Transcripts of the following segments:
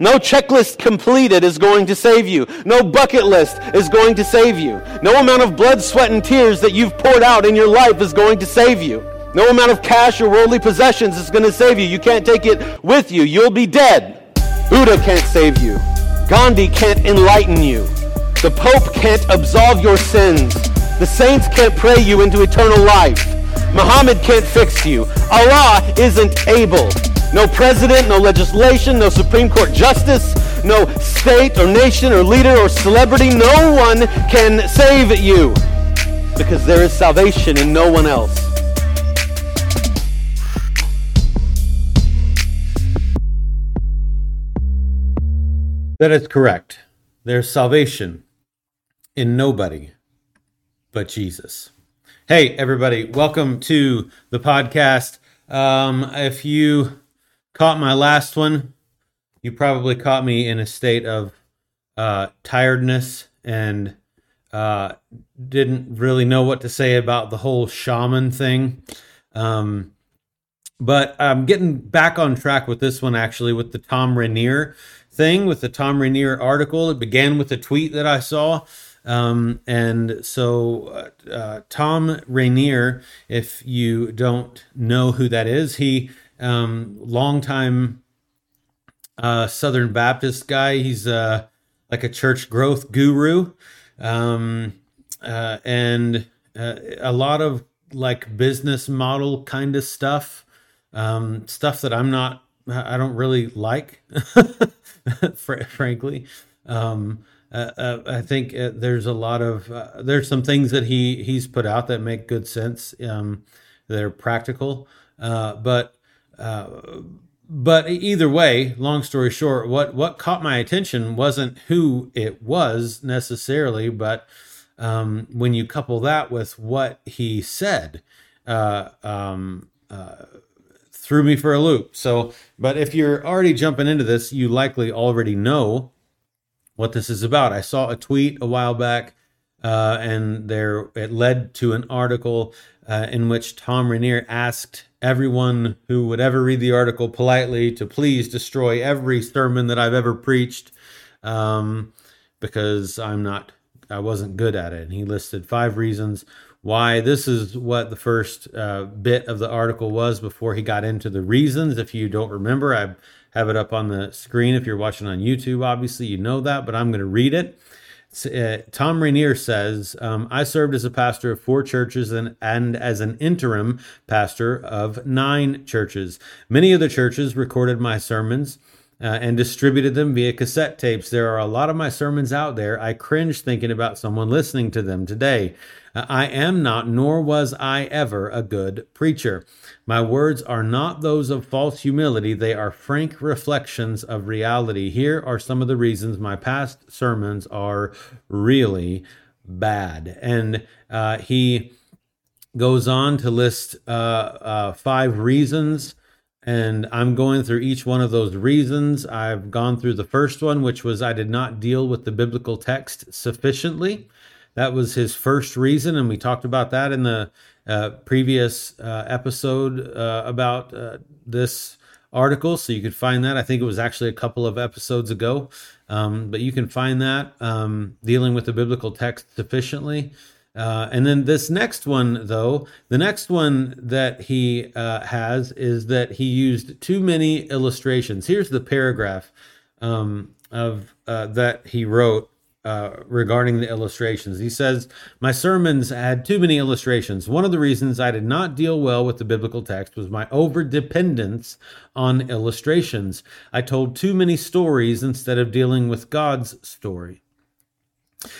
No checklist completed is going to save you. No bucket list is going to save you. No amount of blood, sweat, and tears that you've poured out in your life is going to save you. No amount of cash or worldly possessions is going to save you. You can't take it with you. You'll be dead. Buddha can't save you. Gandhi can't enlighten you. The Pope can't absolve your sins. The saints can't pray you into eternal life. Muhammad can't fix you. Allah isn't able. No president, no legislation, no Supreme Court justice, no state or nation or leader or celebrity. No one can save you because there is salvation in no one else. That is correct. There's salvation in nobody but Jesus. Hey, everybody, welcome to the podcast. Um, if you caught my last one, you probably caught me in a state of uh, tiredness and uh, didn't really know what to say about the whole shaman thing. Um, but I'm getting back on track with this one actually with the Thom Rainer thing, with the Thom Rainer article. It began with a tweet that I saw. Um, and so, uh, uh, Thom Rainer, if you don't know who that is, he um, longtime uh, Southern Baptist guy. He's uh, like a church growth guru, um, uh, and uh, a lot of like business model kind of stuff, um, stuff that I'm not. I don't really like, fr- frankly. Um, uh, uh, I think uh, there's a lot of there's some things that he he's put out that make good sense. Um, they're practical, but uh, but either way, long story short, what what caught my attention wasn't who it was necessarily, but um, when you couple that with what he said, uh, um, uh, threw me for a loop. So, but if you're already jumping into this, you likely already know what this is about. I saw a tweet a while back, uh, and there it led to an article uh, in which Thom Rainer asked everyone who would ever read the article politely to please destroy every sermon that I've ever preached um, because I'm not, I wasn't good at it. And he listed five reasons why this is what the first uh, bit of the article was before he got into the reasons. If you don't remember, I have it up on the screen. If you're watching on YouTube, obviously you know that, but I'm going to read it. Uh, Thom Rainer says, um, I served as a pastor of four churches and, and as an interim pastor of nine churches. Many of the churches recorded my sermons. Uh, and distributed them via cassette tapes. There are a lot of my sermons out there. I cringe thinking about someone listening to them today. Uh, I am not, nor was I ever, a good preacher. My words are not those of false humility, they are frank reflections of reality. Here are some of the reasons my past sermons are really bad. And uh, he goes on to list uh, uh, five reasons. And I'm going through each one of those reasons. I've gone through the first one, which was I did not deal with the biblical text sufficiently. That was his first reason, and we talked about that in the uh, previous uh, episode uh, about uh, this article. So you could find that. I think it was actually a couple of episodes ago, um, but you can find that um, dealing with the biblical text sufficiently. Uh, and then this next one, though, the next one that he uh, has is that he used too many illustrations. Here's the paragraph um, of that he wrote uh, regarding the illustrations. He says, My sermons had too many illustrations. One of the reasons I did not deal well with the biblical text was my over dependence on illustrations. I told too many stories instead of dealing with God's story.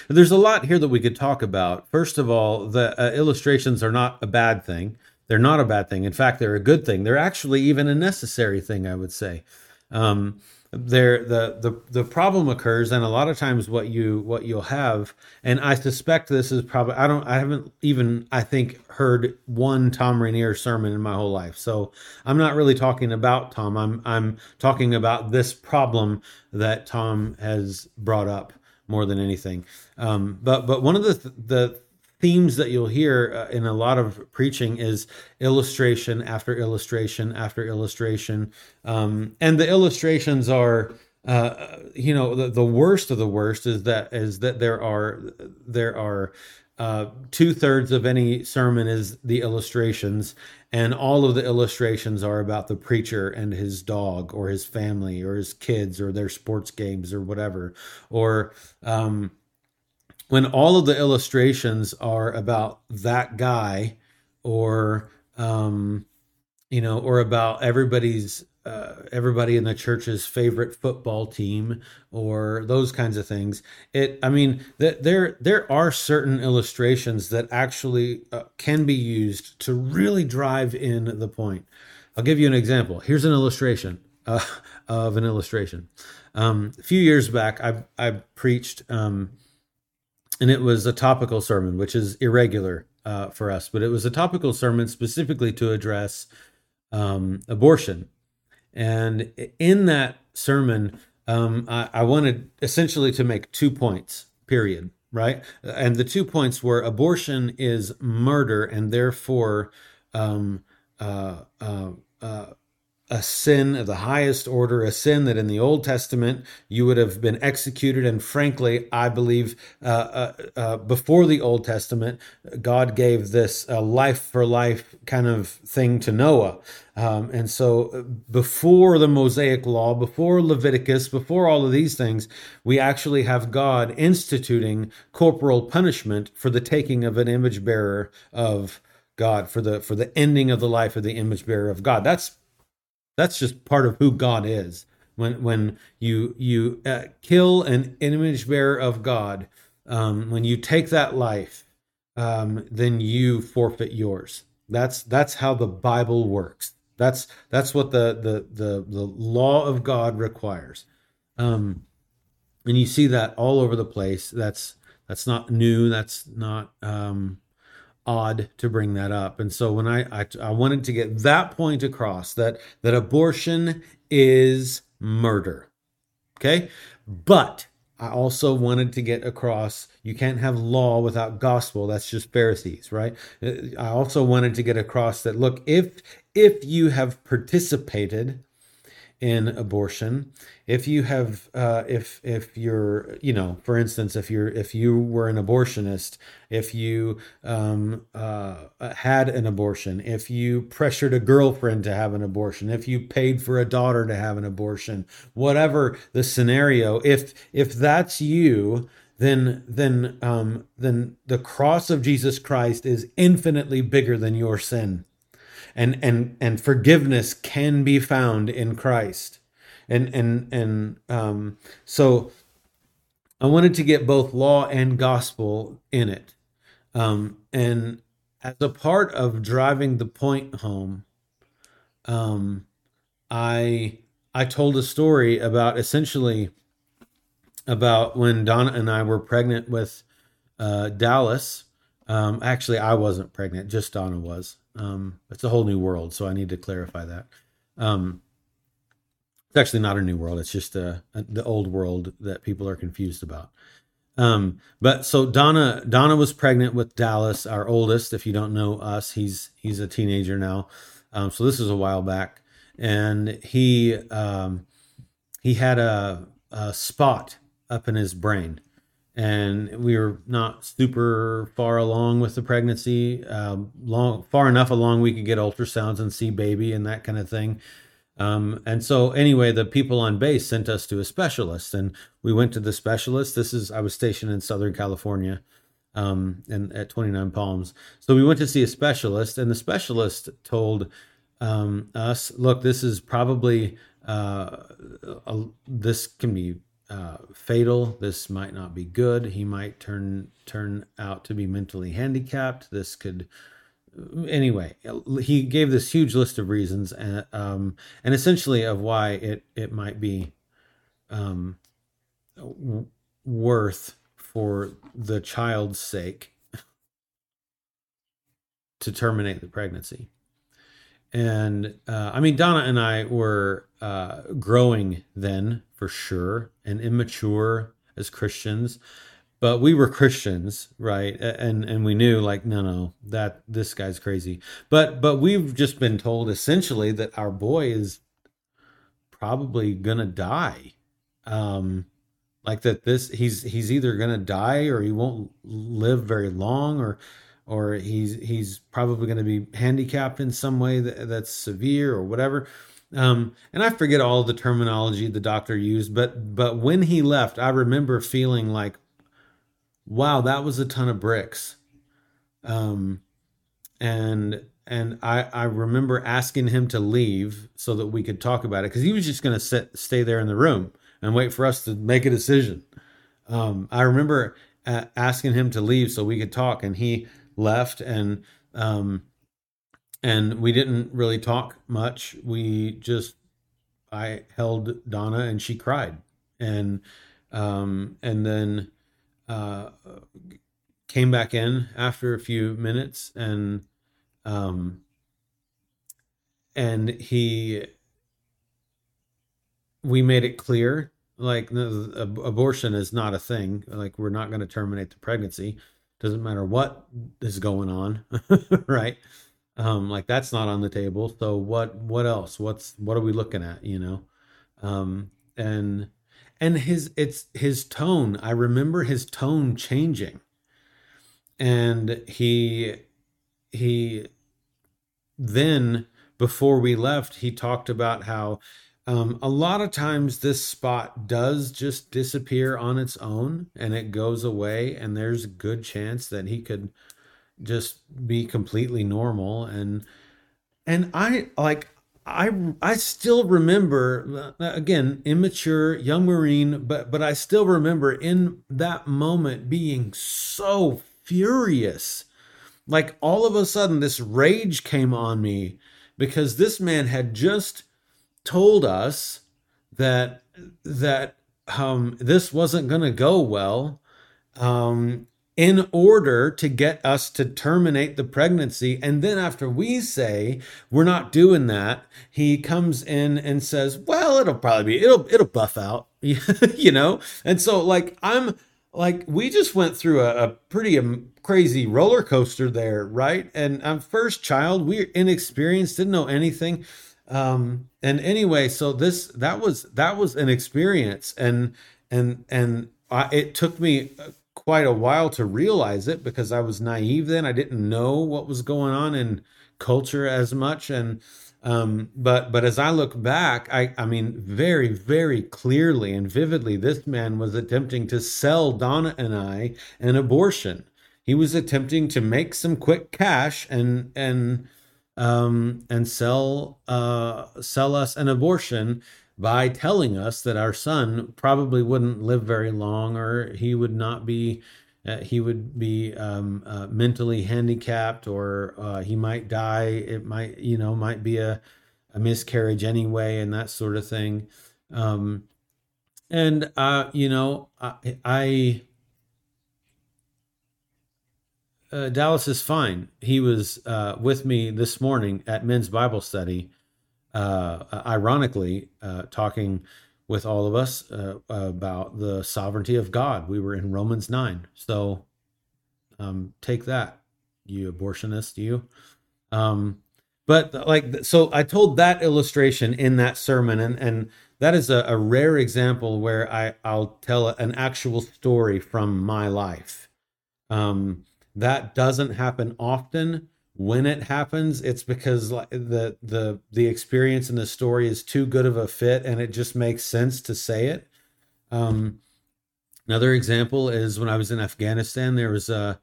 There's a lot here that we could talk about. First of all, the uh, illustrations are not a bad thing. They're not a bad thing. In fact, they're a good thing. They're actually even a necessary thing, I would say. Um, there the the the problem occurs and a lot of times what you what you'll have and i suspect this is probably i don't i haven't even i think heard one thom rainer sermon in my whole life so i'm not really talking about tom i'm i'm talking about this problem that tom has brought up more than anything. Um, but but one of the the themes that you'll hear uh, in a lot of preaching is illustration after illustration after illustration. Um, and the illustrations are uh, you know, the, the worst of the worst is that is that there are there are uh, two thirds of any sermon is the illustrations, and all of the illustrations are about the preacher and his dog, or his family, or his kids, or their sports games, or whatever. Or um, when all of the illustrations are about that guy, or um, you know, or about everybody's uh, everybody in the church's favorite football team or those kinds of things. It i mean that there there are certain illustrations that actually uh, can be used to really drive in the point. I'll give you an example. Here's an illustration uh, of an illustration. Um, a few years back i i preached um, and it was a topical sermon which is irregular uh, for us but it was a topical sermon specifically to address um, abortion and in that sermon, um, I, I wanted essentially to make two points, period, right? And the two points were abortion is murder, and therefore um, uh, uh, uh, a sin of the highest order, a sin that in the Old Testament you would have been executed. And frankly, I believe uh, uh, uh, before the Old Testament, God gave this life for life kind of thing to Noah. Um, and so uh, before the Mosaic law, before Leviticus, before all of these things, we actually have God instituting corporal punishment for the taking of an image bearer of God, for the for the ending of the life of the image bearer of God. That's that's just part of who God is. When when you you uh, kill an image bearer of God, um, when you take that life, um, then you forfeit yours. That's that's how the Bible works. That's that's what the the the, the law of God requires. Um, and you see that all over the place. That's that's not new. That's not um, odd to bring that up. And so when I, I, I wanted to get that point across that that abortion is murder. Okay? But I also wanted to get across you can't have law without gospel. That's just Pharisees, right? Uh, I also wanted to get across that look, if if you have participated in abortion. If you have uh, if if you're you know for instance if you're if you were an abortionist if you um, uh, had an abortion if you pressured a girlfriend to have an abortion if you paid for a daughter to have an abortion whatever the scenario if if that's you then then um, then the cross of Jesus Christ is infinitely bigger than your sin and and and forgiveness can be found in Christ. And and and um, so I wanted to get both law and gospel in it. Um, and as a part of driving the point home, um, I I told a story about essentially about when Donna and I were pregnant with uh, Dallas. Um, actually, I wasn't pregnant; just Donna was. Um, it's a whole new world, so I need to clarify that. Um, it's actually not a new world; it's just a, a, the old world that people are confused about. Um, but so Donna Donna was pregnant with Dallas, our oldest. If you don't know us, he's he's a teenager now. Um, so this is a while back, and he um, he had a, a spot up in his brain and we were not super far along with the pregnancy um, long far enough along we could get ultrasounds and see baby and that kind of thing. Um, and so anyway the people on base sent us to a specialist and we went to the specialist. This is i was stationed in southern california um, and at 29 palms. So we went to see a specialist and the specialist told um, us look this is probably uh, a, this can be uh, fatal. This might not be good. He might turn turn out to be mentally handicapped. This could anyway. He gave this huge list of reasons and um, and essentially of why it it might be um, worth for the child's sake to terminate the pregnancy. And uh, I mean, Donna and I were uh, growing then for sure and immature as Christians, but we were Christians, right? And and we knew like, no, no, that this guy's crazy. But but we've just been told essentially that our boy is probably gonna die. um, like that this he's he's either to die or he won't live very long or or he's he's probably going to be handicapped in some way that, that's severe or whatever um, and i forget all the terminology the doctor used but but when he left i remember feeling like wow that was a ton of bricks um, and and I, I remember asking him to leave so that we could talk about it because he was just going to sit stay there in the room and wait for us to make a decision. Um, I remember uh, asking him to leave so we could talk, and he left, and um, and we didn't really talk much. We just I held Donna, and she cried, and um, and then uh, came back in after a few minutes, and um, and he we made it clear like abortion is not a thing. Like we're not going to terminate the pregnancy doesn't matter what is going on right? Um like that's not on the table. So what what else? What's what are we looking at you know? Um and and his it's his tone. I remember his tone changing. And he he then before we left he talked about how um, a lot of times, this spot does just disappear on its own and it goes away, and there's a good chance that he could just be completely normal. And and I like I I still remember uh, again immature young marine, but but I still remember in that moment being so furious, like all of a sudden this rage came on me because this man had just told us that that um, this wasn't going to go well um, in order to get us to terminate the pregnancy. And then after we say we're not doing that, he comes in and says, "Well, it'll probably be it'll it'll buff out," you know. And so like I'm like we just went through a, a pretty um, crazy roller coaster there, right? And I'm first child, we're inexperienced, didn't know anything um and anyway so this that was that was an experience. And and and I, it took me quite a while to realize it because i was naive then. I didn't know what was going on in culture as much. And um but but as i look back i i mean very very clearly and vividly this man was attempting to sell donna and i an abortion. He was attempting to make some quick cash and and um, and sell uh, sell us an abortion by telling us that our son probably wouldn't live very long, or he would not be. Uh, he would be um, uh, mentally handicapped, or uh, he might die. It might, you know, might be a, a miscarriage anyway, and that sort of thing. Um, and uh, you know, I, I uh, Dallas is fine. He was uh, with me this morning at men's Bible study, uh, ironically, uh, talking with all of us uh, about the sovereignty of God. We were in Romans 9. So um, take that, you abortionist, you. Um, but like, so I told that illustration in that sermon, and, and that is a, a rare example where I, I'll tell an actual story from my life. Um, that doesn't happen often. When it happens it's because the the the experience in the story is too good of a fit and it just makes sense to say it. Um, another example is when i was in afghanistan there was a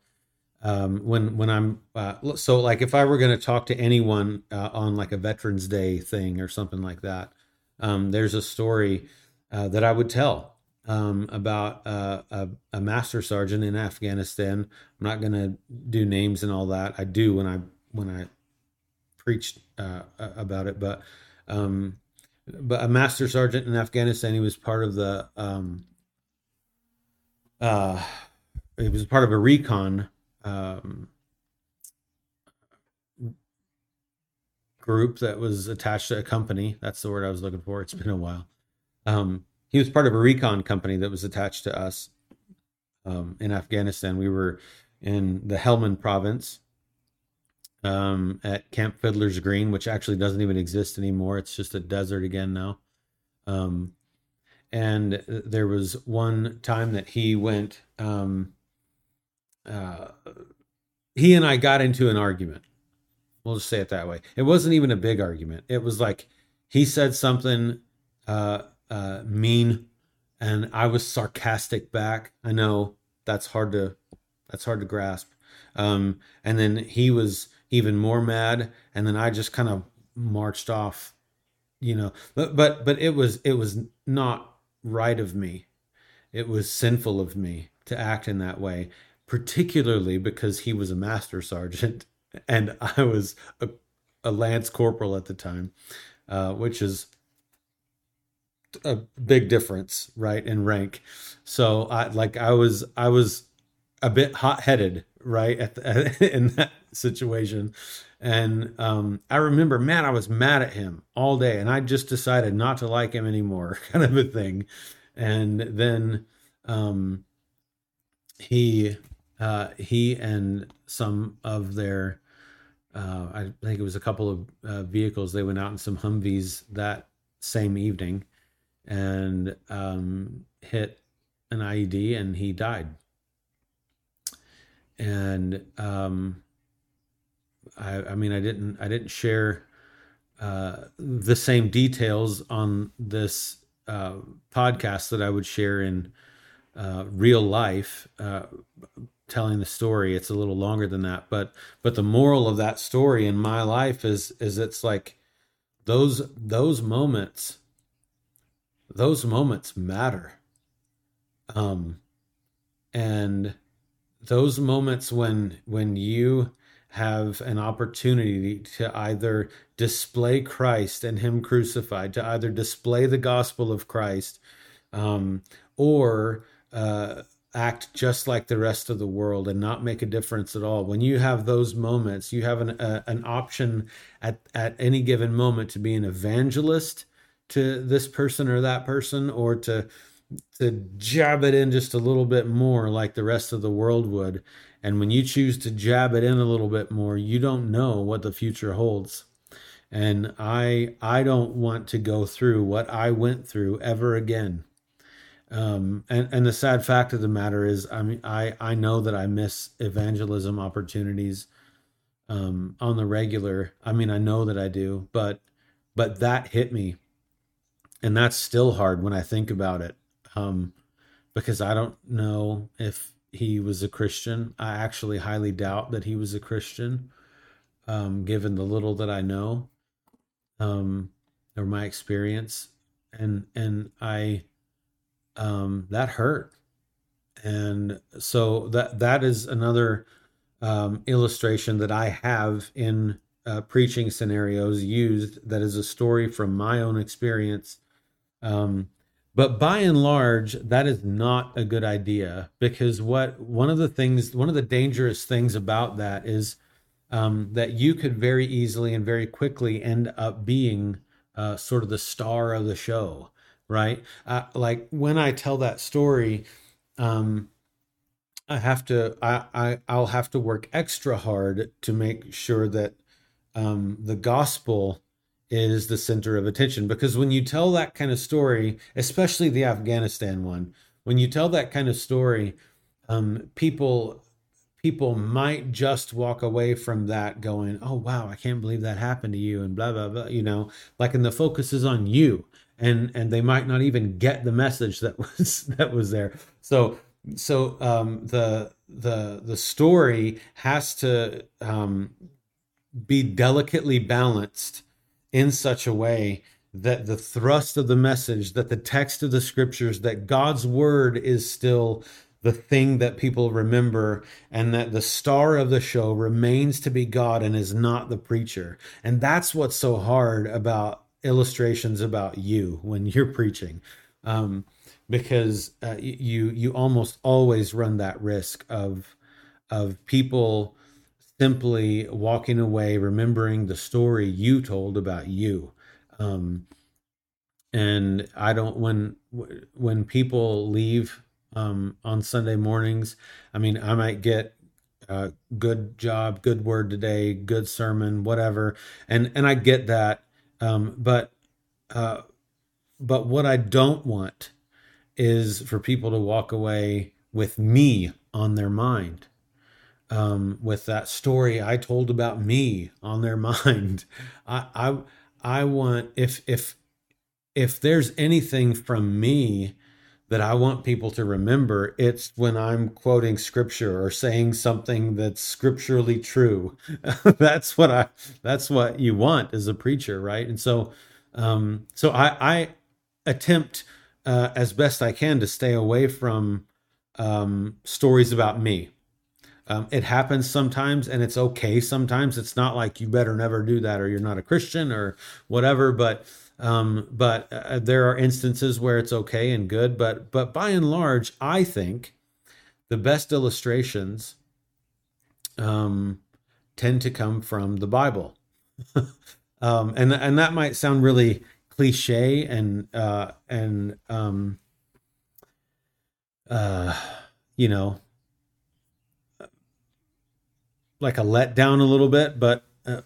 um, when when i'm uh, so like if i were going to talk to anyone uh, on like a veterans day thing or something like that um, there's a story uh, that i would tell um, about uh, a, a, master sergeant in Afghanistan. I'm not going to do names and all that. I do when I when I preached uh, about it, but um, but a master sergeant in Afghanistan. He was part of the um, uh, he was part of a recon um, group that was attached to a company. That's the word I was looking for. It's been a while. Um, he was part of a recon company that was attached to us um, in Afghanistan. We were in the Helmand province um, at Camp Fiddler's Green, which actually doesn't even exist anymore. It's just a desert again now. Um, and there was one time that he went. Um, uh, he and I got into an argument. We'll just say it that way. It wasn't even a big argument. It was like he said something uh, uh, mean, and I was sarcastic back. I know that's hard to that's hard to grasp. Um, and then he was even more mad, and then I just kind of marched off. You know, but but but it was it was not right of me. It was sinful of me to act in that way, particularly because he was a master sergeant and I was a, a lance corporal at the time, uh, which is a big difference, right, in rank. So I like I was I was a bit hot headed, right, at the, in that situation, and um, I remember, man, I was mad at him all day, and I just decided not to like him anymore, kind of a thing. And then um, he uh, he and some of their uh, I think it was a couple of uh, vehicles. They went out in some Humvees that same evening and um, hit an IED, and he died. And um, I, I mean, I didn't, I didn't share uh, the same details on this uh, podcast that I would share in uh, real life uh, telling the story it's a little longer than that but but the moral of that story in my life is is it's like those those moments those moments matter um and those moments when when you have an opportunity to either display Christ and Him crucified, to either display the gospel of Christ, um, or uh, act just like the rest of the world and not make a difference at all. When you have those moments, you have an uh, an option at at any given moment to be an evangelist to this person or that person, or to to jab it in just a little bit more like the rest of the world would. And when you choose to jab it in a little bit more, you don't know what the future holds. And I I don't want to go through what I went through ever again um, and and the sad fact of the matter is, I mean, I I know that I miss evangelism opportunities um, on the regular. I mean, I know that I do, but but that hit me, and that's still hard when I think about it, um, because I don't know if he was a Christian. I actually highly doubt that he was a Christian, um, given the little that I know, um, or my experience, and and I um, that hurt. And so that that is another um, illustration that I have in uh, preaching scenarios used that is a story from my own experience. Um, but by and large, that is not a good idea because what one of the things, one of the dangerous things about that is um, that you could very easily and very quickly end up being uh, sort of the star of the show right? Uh, like when I tell that story, um, I have to, I, I, I'll have to work extra hard to make sure that um, the gospel is the center of attention. Because when you tell that kind of story, especially the Afghanistan one, when you tell that kind of story, um, people people might just walk away from that going, "Oh wow, I can't believe that happened to you," and blah blah blah. You know, like, and the focus is on you and and they might not even get the message that was that was there so so um, the the the story has to um, be delicately balanced in such a way that the thrust of the message that the text of the scriptures that god's word is still the thing that people remember and that the star of the show remains to be god and is not the preacher. And that's what's so hard about illustrations about you when you're preaching. Um, because uh, you you almost always run that risk of of people simply walking away remembering the story you told about you. Um, and i don't when when people leave um, on sunday mornings i mean i might get uh, good job good word today good sermon whatever. And and i get that. Um, but uh, but what I don't want is for people to walk away with me on their mind um, with that story I told about me on their mind. I, I I want if if if there's anything from me that I want people to remember, it's when I'm quoting scripture or saying something that's scripturally true. that's what I that's what you want as a preacher, right? And so um so I I attempt uh, as best I can to stay away from um stories about me um, it happens sometimes and it's okay sometimes. It's not like you better never do that or you're not a Christian or whatever, but um, but uh, there are instances where it's okay and good. But but by and large, I think the best illustrations um, tend to come from the Bible. um, and and that might sound really cliche and uh, and um, uh, you know like a letdown a little bit, but uh,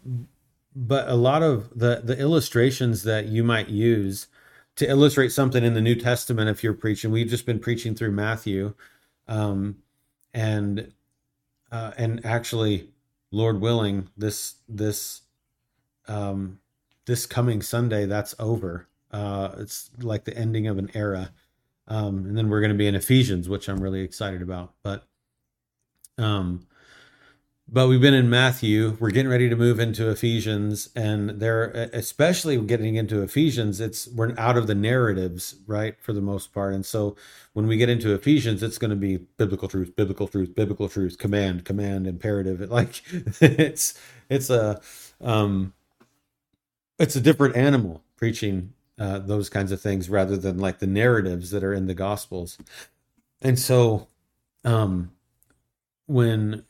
but a lot of the the illustrations that you might use to illustrate something in the New Testament, if you're preaching, we've just been preaching through Matthew, um, and uh, and actually, Lord willing, this this um, this coming Sunday, that's over. Uh, it's like the ending of an era, um, and then we're going to be in Ephesians, which I'm really excited about. But um, but we've been in Matthew. We're getting ready to move into Ephesians, and there, especially getting into Ephesians, it's we're out of the narratives, right, for the most part. And so, when we get into Ephesians, it's going to be biblical truth, biblical truth, biblical truth, command, command, imperative. It, like it's it's a um, it's a different animal preaching uh, those kinds of things rather than like the narratives that are in the Gospels. And so, um, when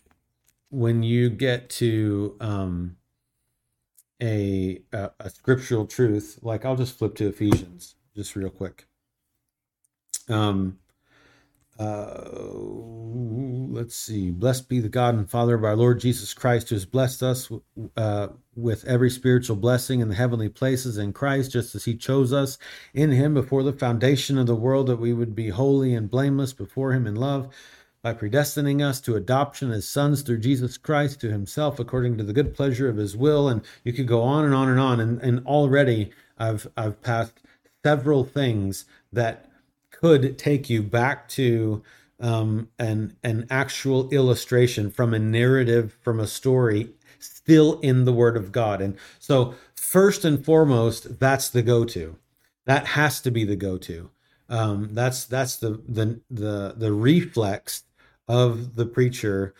when you get to um, a, a, a scriptural truth, like I'll just flip to Ephesians just real quick. Um, uh, let's see. Blessed be the God and Father of our Lord Jesus Christ, who has blessed us uh, with every spiritual blessing in the heavenly places in Christ, just as He chose us in Him before the foundation of the world, that we would be holy and blameless before Him in love by predestining us to adoption as sons through Jesus Christ to himself according to the good pleasure of his will. And you could go on and on and on. And, and already I've I've passed several things that could take you back to um, an an actual illustration from a narrative from a story still in the word of God. And so first and foremost that's the go-to. That has to be the go-to. Um, that's that's the the the the reflex of the preacher,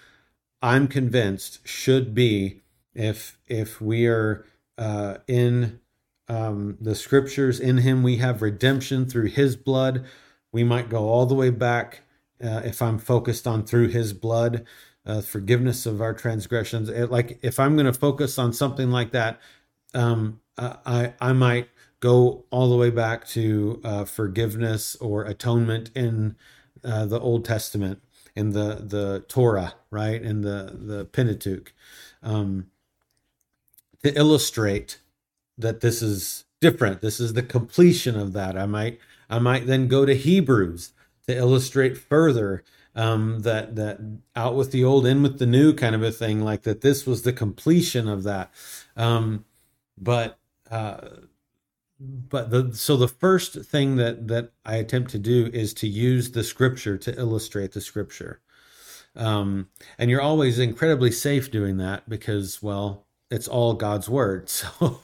I'm convinced, should be if if we are uh, in um, the scriptures, in Him we have redemption through His blood. We might go all the way back uh, if I'm focused on through His blood, uh, forgiveness of our transgressions. It, like if I'm going to focus on something like that, um, I I might go all the way back to uh, forgiveness or atonement in uh, the Old Testament in the the Torah, right, in the the Pentateuch, um, to illustrate that this is different. This is the completion of that. I might I might then go to Hebrews to illustrate further um, that that out with the old, in with the new kind of a thing, like that. This was the completion of that. Um, but uh, but the so the first thing that that I attempt to do is to use the scripture to illustrate the scripture. Um, and you're always incredibly safe doing that because, well, it's all God's word. So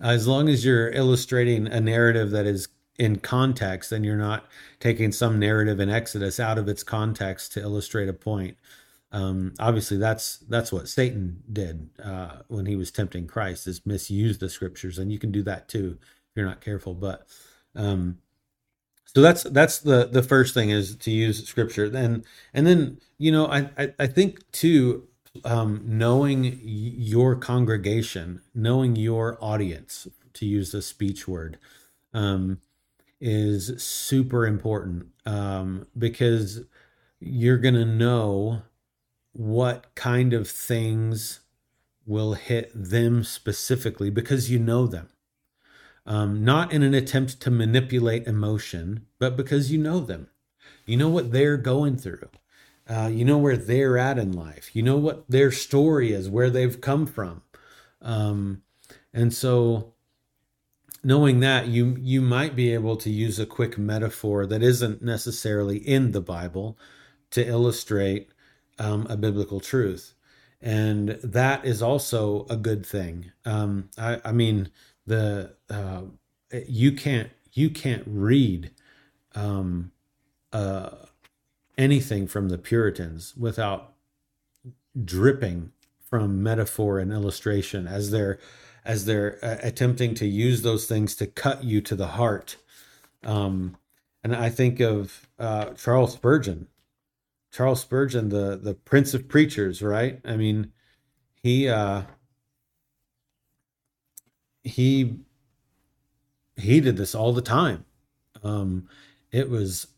as long as you're illustrating a narrative that is in context, then you're not taking some narrative in Exodus out of its context to illustrate a point. Um, obviously, that's that's what Satan did uh, when he was tempting Christ, is misuse the scriptures, and you can do that too you're not careful. But um, so that's that's the the first thing is to use scripture. Then and then you know I I, I think too um, knowing your congregation, knowing your audience, to use the speech word, um, is super important um, because you're going to know what kind of things will hit them specifically because you know them um, not in an attempt to manipulate emotion, but because you know them. You know what they're going through. Uh, you know where they're at in life. You know what their story is, where they've come from. Um, and so, knowing that, you you might be able to use a quick metaphor that isn't necessarily in the Bible to illustrate um, a biblical truth, and that is also a good thing. Um, I, I mean, the uh, you can't you can't read um, uh, anything from the Puritans without dripping from metaphor and illustration as they're as they're uh, attempting to use those things to cut you to the heart. Um, and I think of uh, Charles Spurgeon. Charles Spurgeon, the the Prince of Preachers, right? I mean, he uh, he he did this all the time. Um, it was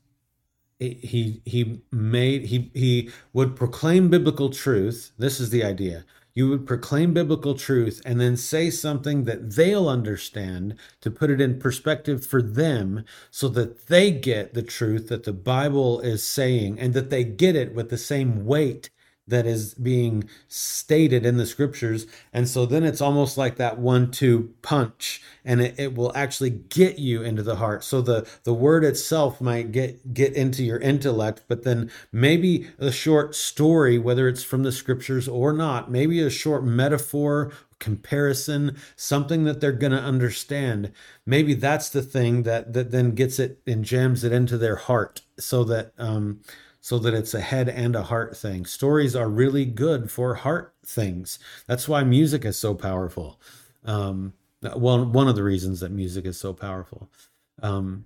he he made he he would proclaim biblical truth. This is the idea. You would proclaim biblical truth and then say something that they'll understand to put it in perspective for them so that they get the truth that the Bible is saying and that they get it with the same weight that is being stated in the scriptures. And so then it's almost like that one two punch and it, it will actually get you into the heart. So the, the word itself might get, get into your intellect, but then maybe a short story, whether it's from the scriptures or not, maybe a short metaphor comparison something that they're going to understand maybe that's the thing that that then gets it and jams it into their heart so that um so that it's a head and a heart thing. Stories are really good for heart things. That's why music is so powerful. Um, well, one of the reasons that music is so powerful. Um,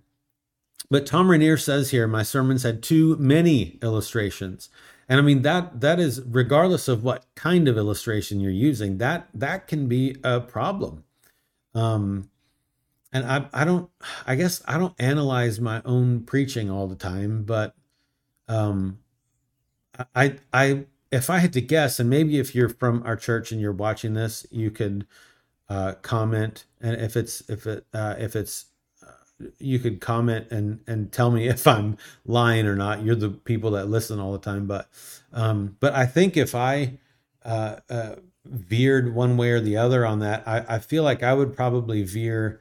but Thom Rainer says here, my sermons had too many illustrations. And I mean that that is regardless of what kind of illustration you're using, that that can be a problem. Um, and I I don't I guess I don't analyze my own preaching all the time, but um, I, I, if I had to guess, and maybe if you're from our church and you're watching this, you could uh, comment, and if it's if it uh, if it's uh, you could comment and and tell me if I'm lying or not. You're the people that listen all the time, but um, but I think if I uh, uh, veered one way or the other on that, I, I feel like I would probably veer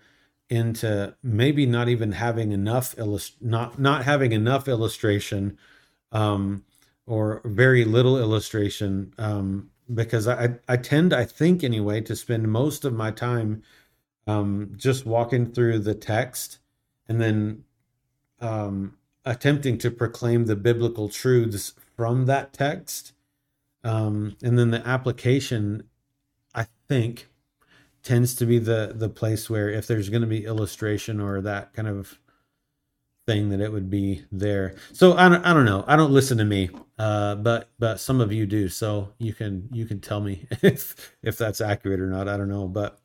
into maybe not even having enough illust- not not having enough illustration um, or very little illustration um, because I, I tend, I think anyway, to spend most of my time um, just walking through the text and then um, attempting to proclaim the biblical truths from that text. Um, and then the application, I think, tends to be the the place where if there's going to be illustration or that kind of thing that it would be there. So I don't, I don't know. I don't listen to me, uh, but but some of you do. So you can you can tell me if if that's accurate or not. I don't know, but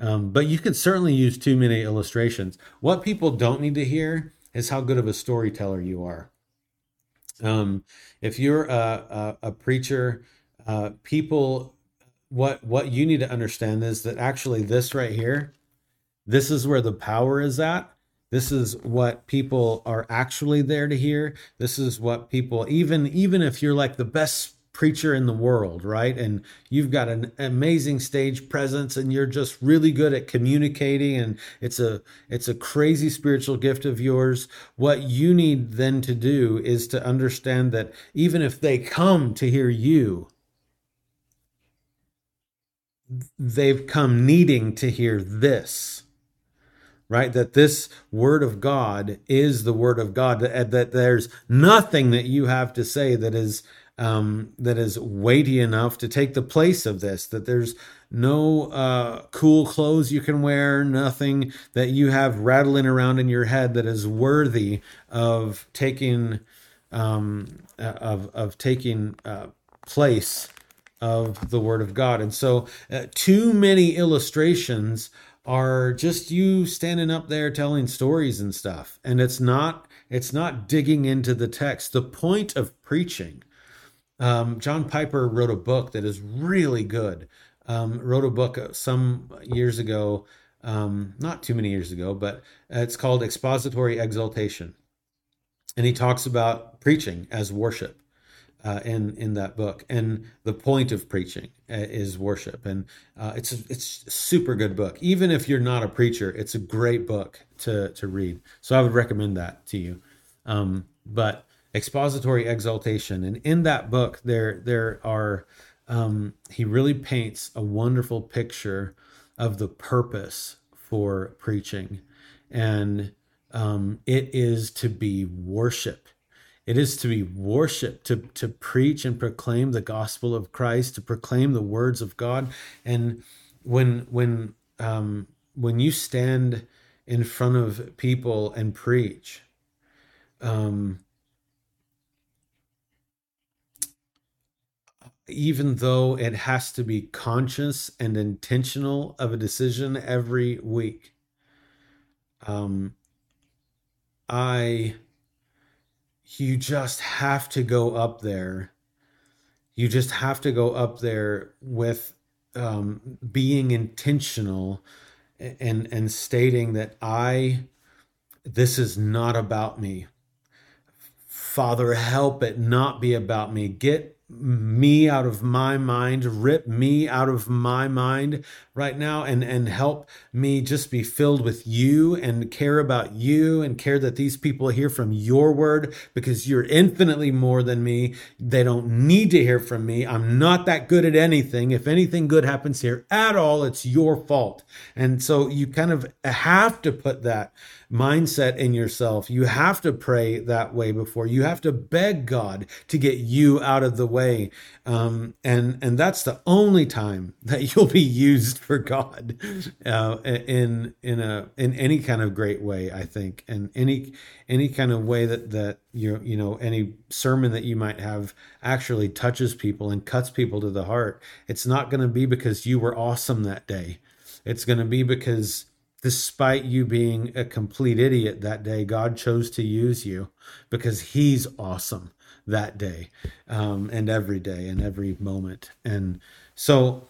um, but you can certainly use too many illustrations. What people don't need to hear is how good of a storyteller you are. Um, if you're a, a, a preacher, uh, people, what what you need to understand is that actually this right here, this is where the power is at this is what people are actually there to hear. This is what people even even if you're like the best preacher in the world right? And you've got an amazing stage presence and you're just really good at communicating and it's a it's a crazy spiritual gift of yours what you need then to do is to understand that even if they come to hear you they've come needing to hear this right? That this word of God is the word of God. That, that there's nothing that you have to say that is um, that is weighty enough to take the place of this. That there's no uh, cool clothes you can wear, nothing that you have rattling around in your head that is worthy of taking um, uh, of of taking uh, place of the Word of God. And so, uh, too many illustrations are just you standing up there telling stories and stuff and it's not it's not digging into the text the point of preaching um, john piper wrote a book that is really good um, wrote a book some years ago um, not too many years ago, but it's called Expository Exaltation. And he talks about preaching as worship. Uh, in in that book, and the point of preaching uh, is worship, and uh, it's it's a super good book. Even if you're not a preacher, it's a great book to to read. So I would recommend that to you. Um, but Expository Exultation, and in that book, there there are um, he really paints a wonderful picture of the purpose for preaching, and um, it is to be worship. It is to be worshiped, to, to preach and proclaim the gospel of Christ, to proclaim the words of God. And when when um, when you stand in front of people and preach, um, even though it has to be conscious and intentional of a decision every week. Um, I, you just have to go up there. You just have to go up there with um, being intentional and and stating that I, this is not about me. Father, help it not be about me. Get me out of my mind, rip me out of my mind right now and and help me just be filled with you and care about you and care that these people hear from your word because you're infinitely more than me. They don't need to hear from me. I'm not that good at anything. If anything good happens here at all, it's your fault. And so you kind of have to put that mindset in yourself. You have to pray that way before. You have to beg God to get you out of the way. Um, and and that's the only time that you'll be used for God uh, in in a in any kind of great way. I think, and any any kind of way that that you you know any sermon that you might have actually touches people and cuts people to the heart. It's not going to be because you were awesome that day. It's going to be because despite you being a complete idiot that day, God chose to use you because He's awesome that day um, and every day and every moment. And so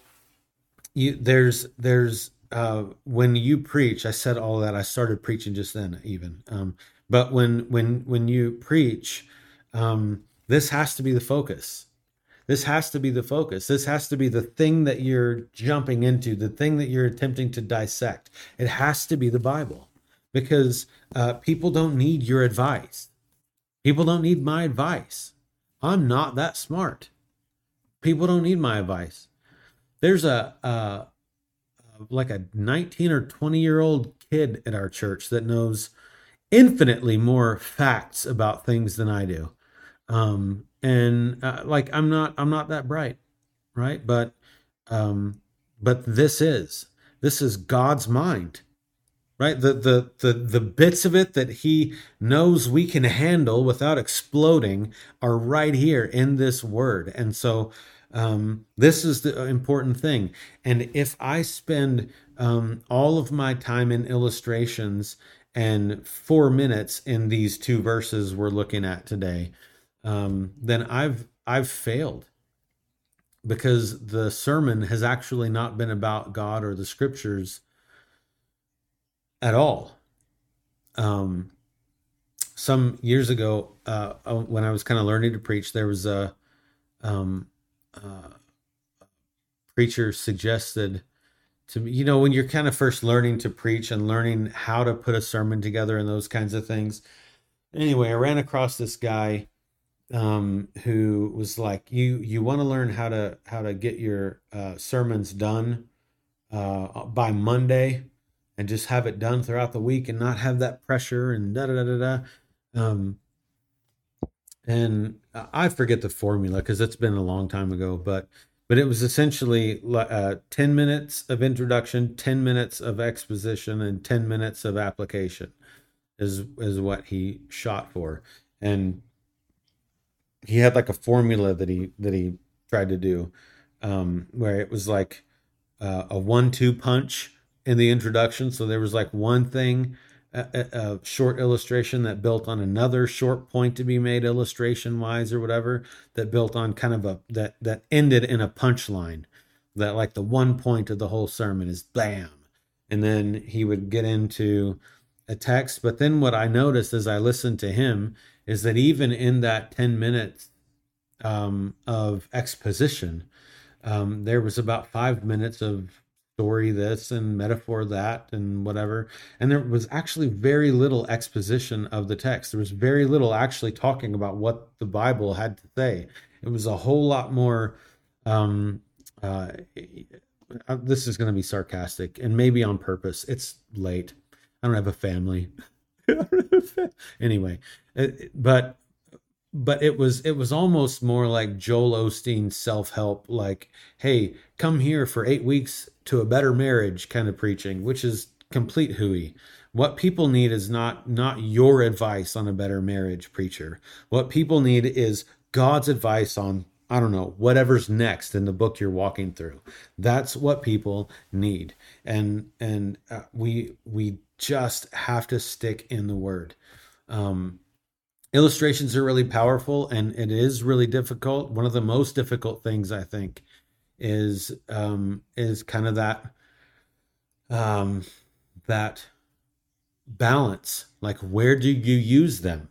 you, there's there's uh, when you preach, I said all that. I started preaching just then, even. Um, but when when when you preach, um, this has to be the focus. This has to be the focus. This has to be the thing that you're jumping into, the thing that you're attempting to dissect. It has to be the Bible because uh, people don't need your advice. People don't need my advice. I'm not that smart. People don't need my advice. There's a, a like a 19 or 20 year old kid at our church that knows infinitely more facts about things than I do. Um, and uh, like i'm not i'm not that bright right but um but this is this is god's mind right? The the the the bits of it that he knows we can handle without exploding are right here in this word. And so um, this is the important thing. And if i spend um, all of my time in illustrations and four minutes in these two verses we're looking at today um, then I've I've failed. Because the sermon has actually not been about God or the scriptures at all. Um, some years ago, uh, uh when I was kind of learning to preach, there was a um, uh, preacher suggested to me, you know, when you're kind of first learning to preach and learning how to put a sermon together and those kinds of things. Anyway, I ran across this guy um, who was like, "You you want to learn how to how to get your uh, sermons done uh, by Monday, and just have it done throughout the week, and not have that pressure and da da da da da." Um, and I forget the formula because it's been a long time ago, but but it was essentially uh, 10 minutes of introduction 10 minutes of exposition and 10 minutes of application is is what he shot for and he had like a formula that he that he tried to do um, where it was like uh, a one-two punch in the introduction. So there was like one thing, a, a, short illustration that built on another short point to be made illustration wise or whatever that built on kind of a that that ended in a punchline. That like the one point of the whole sermon is bam, and then he would get into a text. But then what I noticed as I listened to him is that even in that 10 minutes um, of exposition, um, there was about five minutes of story this and metaphor that and whatever. And there was actually very little exposition of the text. There was very little actually talking about what the Bible had to say. It was a whole lot more. Um, uh, uh this is going to be sarcastic and maybe on purpose. It's late. I don't have a family. anyway, but but it was it was almost more like Joel Osteen self help, like, hey, come here for eight weeks to a better marriage kind of preaching, which is complete hooey. What people need is not not your advice on a better marriage, preacher. What people need is God's advice on I don't know whatever's next in the book you're walking through. That's what people need, and and uh, we we just have to stick in the Word. Um, illustrations are really powerful and it is really difficult. One of the most difficult things i think is um is kind of that um that balance. Like where do you use them?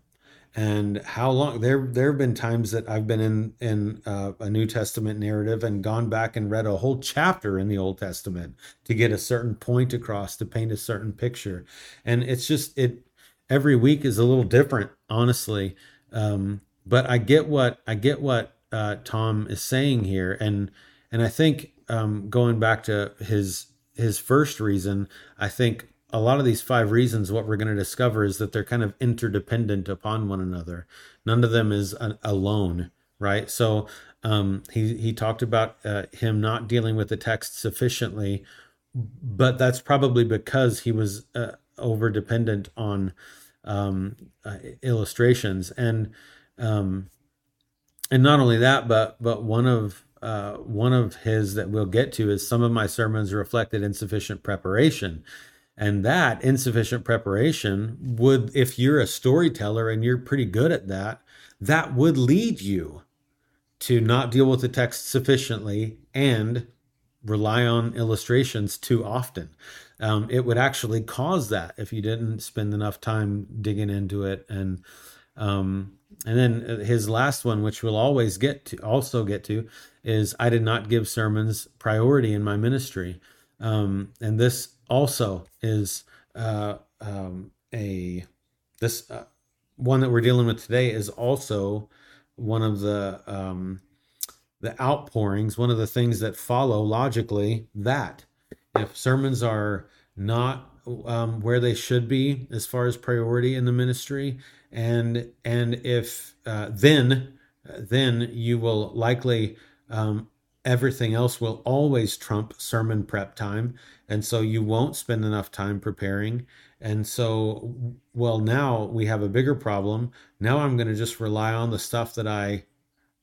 And how long there there have been times that I've been in in uh, a New Testament narrative and gone back and read a whole chapter in the Old Testament to get a certain point across to paint a certain picture. And it's just it every week is a little different, honestly. Um, but I get what I get what uh, Thom is saying here, and and I think um, going back to his his first reason, I think a lot of these five reasons, what we're going to discover is that they're kind of interdependent upon one another. None of them is an, alone, right? So um, he he talked about uh, him not dealing with the text sufficiently, but that's probably because he was uh, over dependent on um, uh, illustrations. And um, and not only that but but one of uh, one of his that we'll get to is some of my sermons reflected insufficient preparation. And that insufficient preparation would if you're a storyteller and you're pretty good at that that would lead you to not deal with the text sufficiently and rely on illustrations too often um, it would actually cause that if you didn't spend enough time digging into it. And um, and then uh, his last one which we'll always get to also get to is i did not give sermons priority in my ministry. Um, and this also is uh, um, a this uh, one that we're dealing with today is also one of the um, the outpourings one of the things that follow logically that if sermons are not um, where they should be as far as priority in the ministry, and and if uh, then then you will likely um, everything else will always trump sermon prep time, and so you won't spend enough time preparing. And so, well, now we have a bigger problem. Now I'm going to just rely on the stuff that I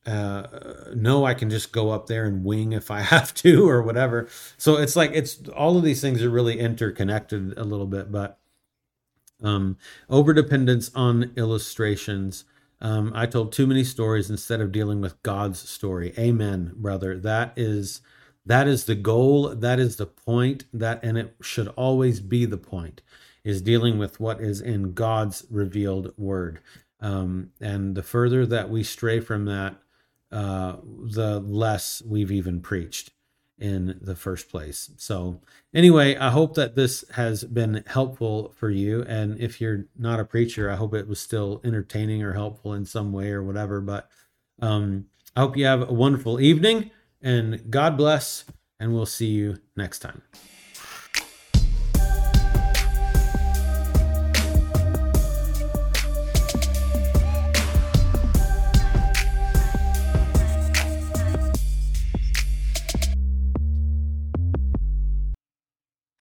uh, no, I can just go up there and wing if I have to or whatever. So it's like it's all of these things are really interconnected a little bit, but um, over dependence on illustrations. Um, I told too many stories instead of dealing with God's story. Amen, brother. That is that is the goal. That is the point. That and it should always be the point is dealing with what is in God's revealed word. Um, and the further that we stray from that, uh, the less we've even preached in the first place. So, anyway, I hope that this has been helpful for you. And if you're not a preacher, I hope it was still entertaining or helpful in some way or whatever. But um, I hope you have a wonderful evening and God bless. And we'll see you next time.